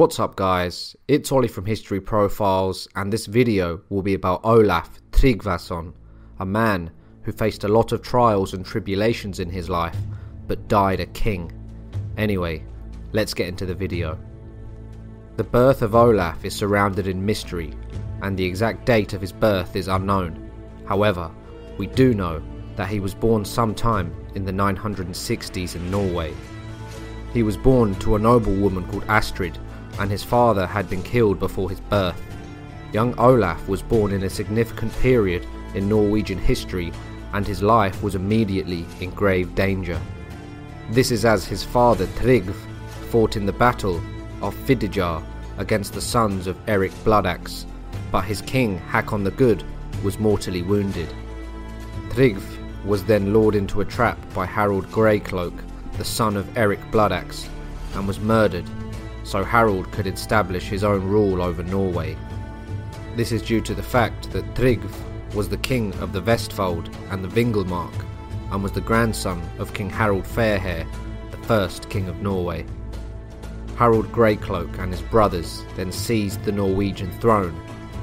What's up guys, it's Ollie from History Profiles and this video will be about Olaf Tryggvason, a man who faced a lot of trials and tribulations in his life but died a king. Anyway, let's get into the video. The birth of Olaf is surrounded in mystery and the exact date of his birth is unknown. However, we do know that he was born sometime in the 960s in Norway. He was born to a noble woman called Astrid and his father had been killed before his birth. Young Olaf was born in a significant period in Norwegian history and his life was immediately in grave danger. This is as his father Tryggv fought in the battle of Fitjar against the sons of Eric Bloodaxe, but his king Hakon the Good was mortally wounded. Tryggv was then lured into a trap by Harold Greycloak, the son of Eric Bloodaxe, and was murdered so Harold could establish his own rule over Norway. This is due to the fact that Tryggv was the king of the Vestfold and the Vingulmark, and was the grandson of King Harold Fairhair, the first king of Norway. Harold Greycloak and his brothers then seized the Norwegian throne,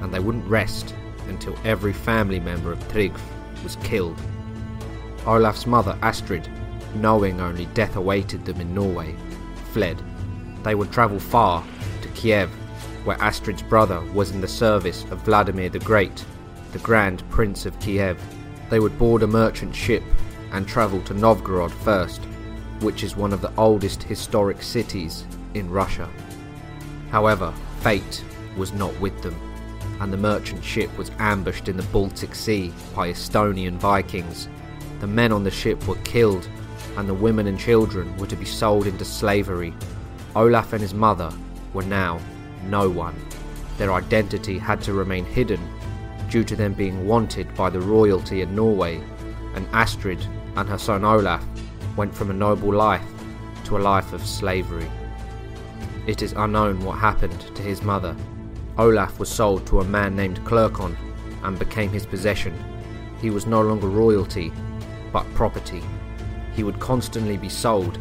and they wouldn't rest until every family member of Tryggv was killed. Olaf's mother Astrid, knowing only death awaited them in Norway, fled they would travel far to Kiev, where Astrid's brother was in the service of Vladimir the Great, the Grand Prince of Kiev. They would board a merchant ship and travel to Novgorod first, which is one of the oldest historic cities in Russia. However, fate was not with them, and the merchant ship was ambushed in the Baltic Sea by Estonian Vikings. The men on the ship were killed, and the women and children were to be sold into slavery Olaf and his mother were now no one. Their identity had to remain hidden due to them being wanted by the royalty in Norway, and Astrid and her son Olaf went from a noble life to a life of slavery. It is unknown what happened to his mother. Olaf was sold to a man named Klerkon and became his possession. He was no longer royalty, but property. He would constantly be sold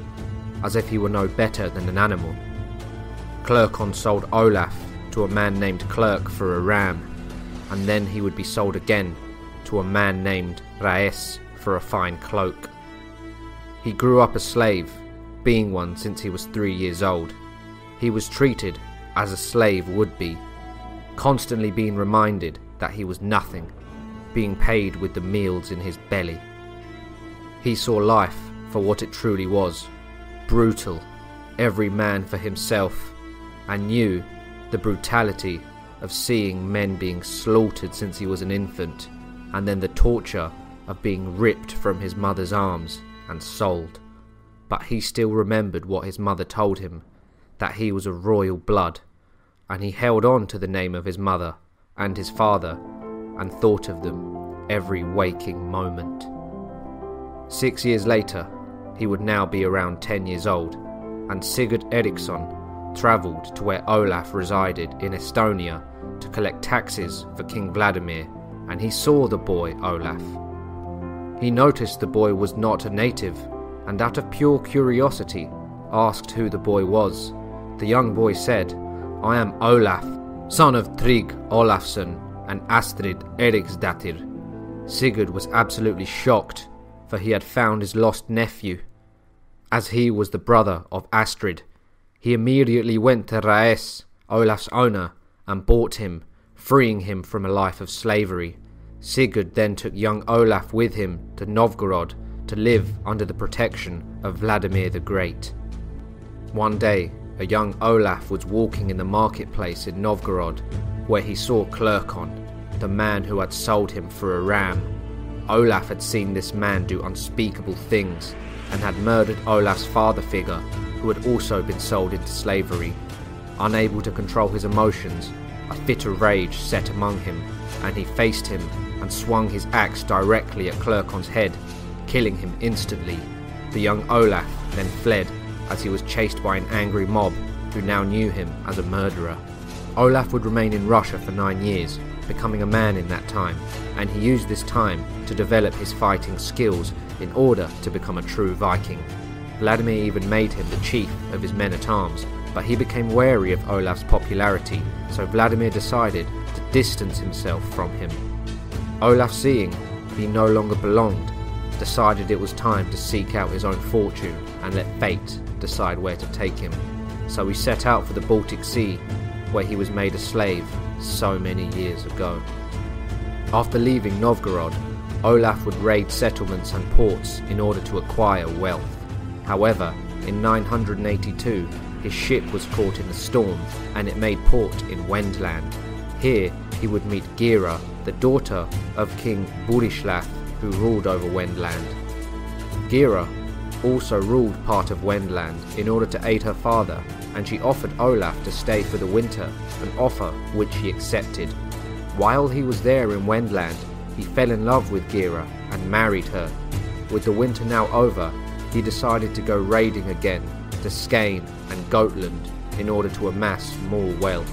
as if he were no better than an animal. Klerkon sold Olaf to a man named Clerk for a ram, and then he would be sold again to a man named Raes for a fine cloak. He grew up a slave, being one since he was three years old. He was treated as a slave would be, constantly being reminded that he was nothing, being paid with the meals in his belly. He saw life for what it truly was brutal, every man for himself, and knew the brutality of seeing men being slaughtered since he was an infant, and then the torture of being ripped from his mother's arms and sold. But he still remembered what his mother told him that he was of royal blood, and he held on to the name of his mother and his father and thought of them every waking moment. Six years later, he would now be around 10 years old, and Sigurd Eriksson travelled to where Olaf resided in Estonia to collect taxes for King Vladimir, and he saw the boy Olaf. He noticed the boy was not a native, and out of pure curiosity asked who the boy was. The young boy said, I am Olaf, son of Trig Olafsson and Astrid Eriksdatter. Sigurd was absolutely shocked, for he had found his lost nephew as he was the brother of Astrid. He immediately went to Raes, Olaf's owner, and bought him, freeing him from a life of slavery. Sigurd then took young Olaf with him to Novgorod to live under the protection of Vladimir the Great. One day, a young Olaf was walking in the marketplace in Novgorod, where he saw Klerkon, the man who had sold him for a ram. Olaf had seen this man do unspeakable things and had murdered Olaf's father figure, who had also been sold into slavery. Unable to control his emotions, a fit of rage set among him, and he faced him and swung his axe directly at Klerkon's head, killing him instantly. The young Olaf then fled as he was chased by an angry mob who now knew him as a murderer. Olaf would remain in Russia for nine years, becoming a man in that time, and he used this time to develop his fighting skills in order to become a true Viking. Vladimir even made him the chief of his men at arms, but he became wary of Olaf's popularity, so Vladimir decided to distance himself from him. Olaf, seeing he no longer belonged, decided it was time to seek out his own fortune and let fate decide where to take him. So he set out for the Baltic Sea, where he was made a slave so many years ago. After leaving Novgorod, Olaf would raid settlements and ports in order to acquire wealth. However, in 982, his ship was caught in a storm and it made port in Wendland. Here, he would meet Geira, the daughter of King Burislav, who ruled over Wendland. Geira also ruled part of Wendland in order to aid her father, and she offered Olaf to stay for the winter, an offer which he accepted. While he was there in Wendland, he fell in love with Geira and married her. With the winter now over, he decided to go raiding again to Skane and Gotland in order to amass more wealth.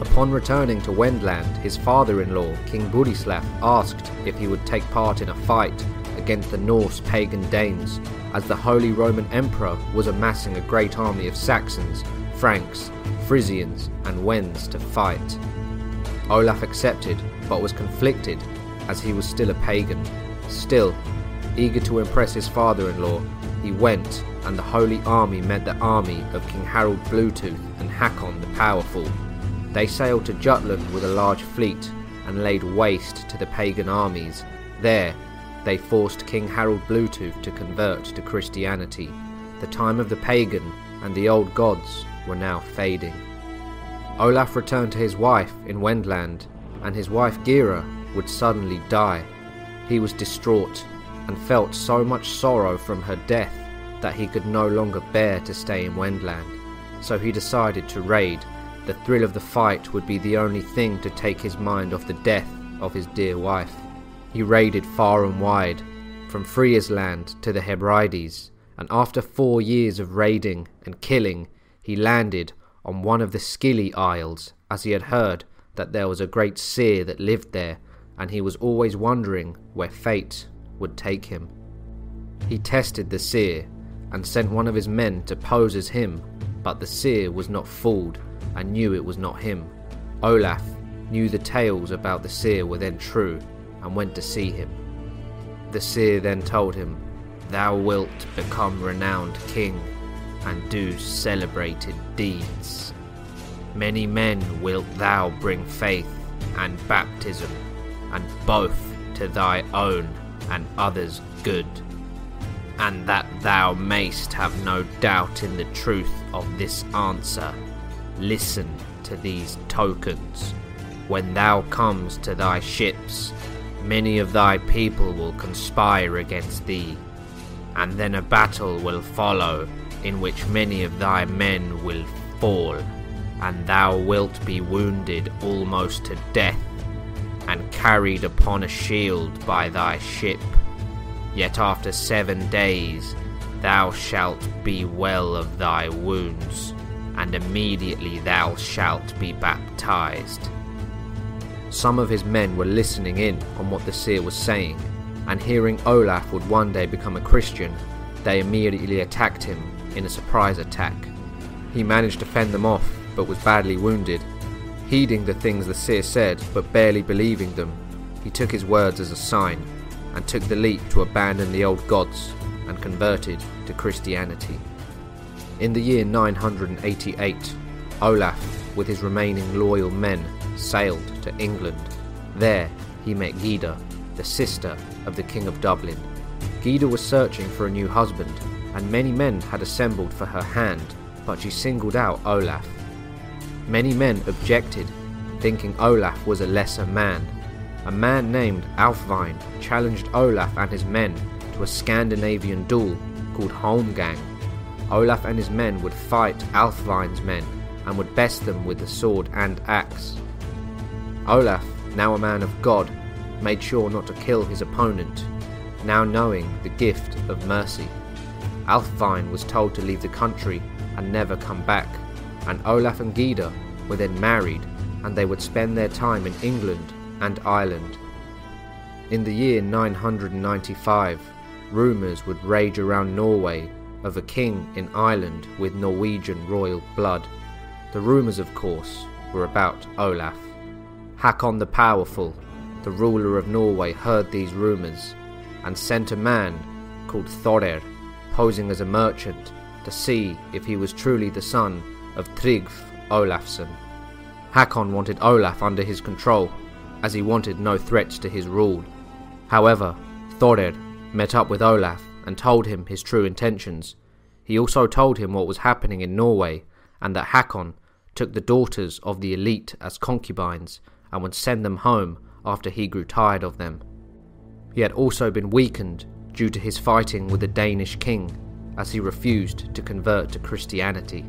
Upon returning to Wendland, his father-in-law, King Burislav, asked if he would take part in a fight against the Norse pagan Danes, as the Holy Roman Emperor was amassing a great army of Saxons, Franks, Frisians, and Wends to fight. Olaf accepted, but was conflicted as he was still a pagan. Still, eager to impress his father-in-law, he went, and the Holy Army met the army of King Harald Bluetooth and Hakon the Powerful. They sailed to Jutland with a large fleet and laid waste to the pagan armies. There, they forced King Harald Bluetooth to convert to Christianity. The time of the pagan and the old gods were now fading. Olaf returned to his wife in Wendland, and his wife Geira would suddenly die. He was distraught and felt so much sorrow from her death that he could no longer bear to stay in Wendland. So he decided to raid. The thrill of the fight would be the only thing to take his mind off the death of his dear wife. He raided far and wide, from Friesland to the Hebrides, and after four years of raiding and killing, he landed on one of the Scilly Isles, as he had heard that there was a great seer that lived there, and he was always wondering where fate would take him. He tested the seer and sent one of his men to pose as him, but the seer was not fooled and knew it was not him. Olaf knew the tales about the seer were then true and went to see him. The seer then told him, Thou wilt become renowned king and do celebrated deeds. Many men wilt thou bring faith and baptism, and both to thy own and others' good. And that thou mayst have no doubt in the truth of this answer, listen to these tokens. When thou comes to thy ships, many of thy people will conspire against thee, and then a battle will follow, in which many of thy men will fall, and thou wilt be wounded almost to death, and carried upon a shield by thy ship. Yet after seven days thou shalt be well of thy wounds, and immediately thou shalt be baptized. Some of his men were listening in on what the seer was saying, and hearing Olaf would one day become a Christian, they immediately attacked him in a surprise attack. He managed to fend them off, but was badly wounded. Heeding the things the seer said, but barely believing them, he took his words as a sign, and took the leap to abandon the old gods and converted to Christianity. In the year 988, Olaf, with his remaining loyal men, sailed to England. There he met Gyda, the sister of the King of Dublin. Gyda was searching for a new husband, and many men had assembled for her hand, but she singled out Olaf. Many men objected, thinking Olaf was a lesser man. a man named Alfvine challenged Olaf and his men to a Scandinavian duel called Holmgang. Olaf and his men would fight Alfvine's men and would best them with the sword and axe. Olaf, now a man of God, made sure not to kill his opponent, now knowing the gift of mercy. Alfvine was told to leave the country and never come back, and Olaf and Gyda were then married and they would spend their time in England and Ireland. In the year 995, rumours would rage around Norway of a king in Ireland with Norwegian royal blood. The rumours, of course, were about Olaf. Hakon the Powerful, the ruler of Norway, heard these rumours and sent a man called Thorir, posing as a merchant, to see if he was truly the son of Tryggv Olafsson. Hakon wanted Olaf under his control, as he wanted no threats to his rule. However, Thorir met up with Olaf and told him his true intentions. He also told him what was happening in Norway and that Hakon took the daughters of the elite as concubines and would send them home after he grew tired of them. He had also been weakened due to his fighting with the Danish king as he refused to convert to Christianity.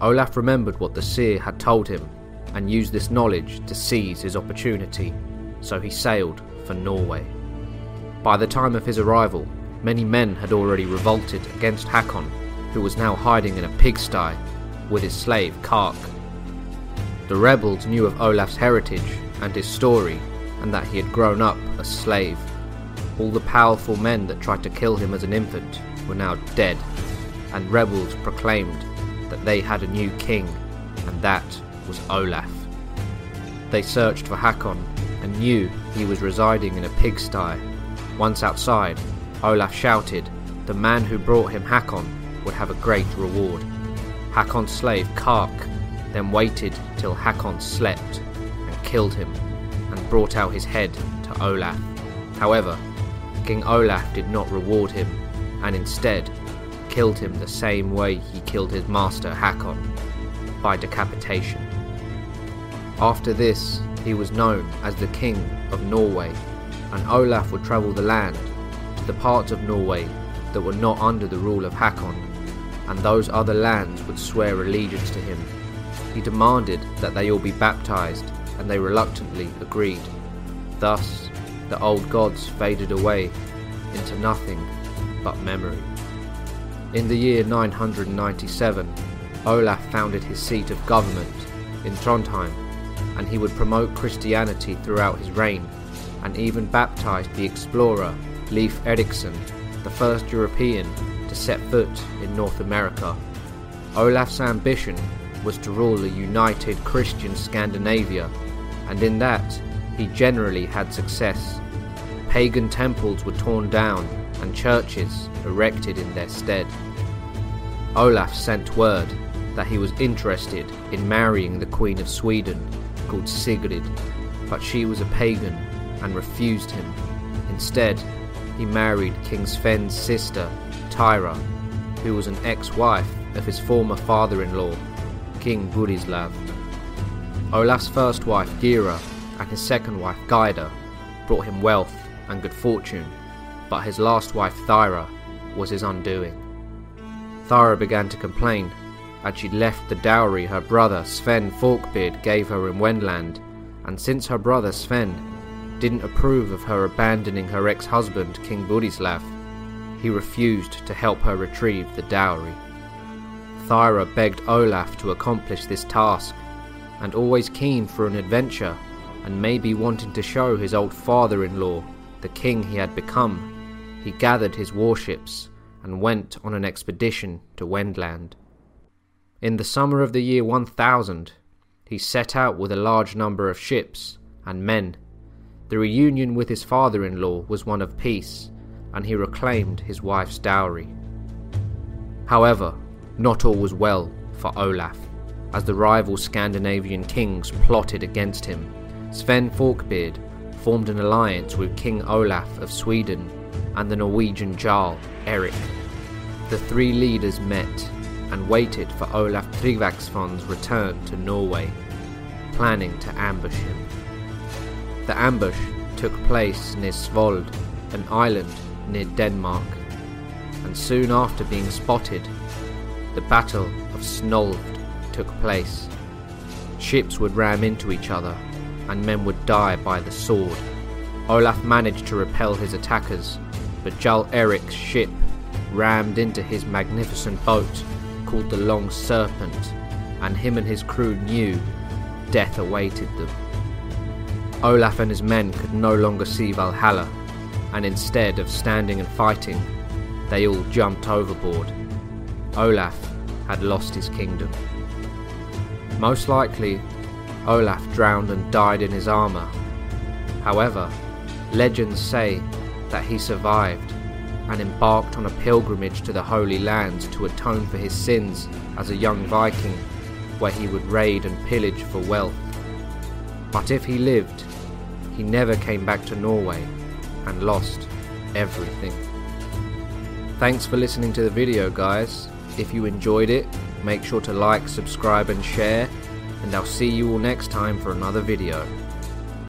Olaf remembered what the seer had told him and used this knowledge to seize his opportunity, so he sailed for Norway. By the time of his arrival, many men had already revolted against Hakon, who was now hiding in a pigsty with his slave Kark. The rebels knew of Olaf's heritage and his story, and that he had grown up a slave. All the powerful men that tried to kill him as an infant were now dead, and rebels proclaimed that they had a new king, and that was Olaf. They searched for Hakon and knew he was residing in a pigsty. Once outside, Olaf shouted the man who brought him Hakon would have a great reward. Hakon's slave Kark then waited till Hakon slept and killed him and brought out his head to Olaf. However, King Olaf did not reward him and instead killed him the same way he killed his master Hakon, by decapitation. After this, he was known as the King of Norway, and Olaf would travel the land to the parts of Norway that were not under the rule of Hakon, and those other lands would swear allegiance to him. He demanded that they all be baptized, and they reluctantly agreed. Thus, the old gods faded away into nothing but memory. In the year 997, Olaf founded his seat of government in Trondheim, and he would promote Christianity throughout his reign, and even baptized the explorer Leif Erikson, the first European to set foot in North America. Olaf's ambition was to rule a united Christian Scandinavia, and in that he generally had success. Pagan temples were torn down and churches erected in their stead. Olaf sent word that he was interested in marrying the Queen of Sweden, called Sigrid, but she was a pagan and refused him. Instead, he married King Sven's sister, Thyra, who was an ex wife of his former father in law, King Burislav. Olaf's first wife, Geira, and his second wife, Gyda, brought him wealth and good fortune but his last wife Thyra was his undoing. Thyra began to complain that she'd left the dowry her brother Sven Forkbeard gave her in Wendland, and since her brother Sven didn't approve of her abandoning her ex-husband King Burislav, he refused to help her retrieve the dowry. Thyra begged Olaf to accomplish this task, and always keen for an adventure, and maybe wanting to show his old father-in-law the king he had become he gathered his warships and went on an expedition to Wendland. In the summer of the year 1000, he set out with a large number of ships and men. The reunion with his father in law was one of peace, and he reclaimed his wife's dowry. However, not all was well for Olaf, as the rival Scandinavian kings plotted against him. Sven Forkbeard formed an alliance with King Olaf of Sweden and the Norwegian Jarl, Erik. The three leaders met and waited for Olaf Tryggvason's return to Norway, planning to ambush him. The ambush took place near Svold, an island near Denmark, and soon after being spotted, the Battle of Svold took place. Ships would ram into each other, and men would die by the sword. Olaf managed to repel his attackers, but Jarl Eric's ship rammed into his magnificent boat called the Long Serpent, and him and his crew knew death awaited them. Olaf and his men could no longer see Valhalla, and instead of standing and fighting, they all jumped overboard. Olaf had lost his kingdom. Most likely, Olaf drowned and died in his armour. However, legends say that he survived and embarked on a pilgrimage to the Holy Land to atone for his sins as a young Viking, where he would raid and pillage for wealth. But if he lived, he never came back to Norway and lost everything. Thanks for listening to the video guys. If you enjoyed it, make sure to like, subscribe and share, and I'll see you all next time for another video.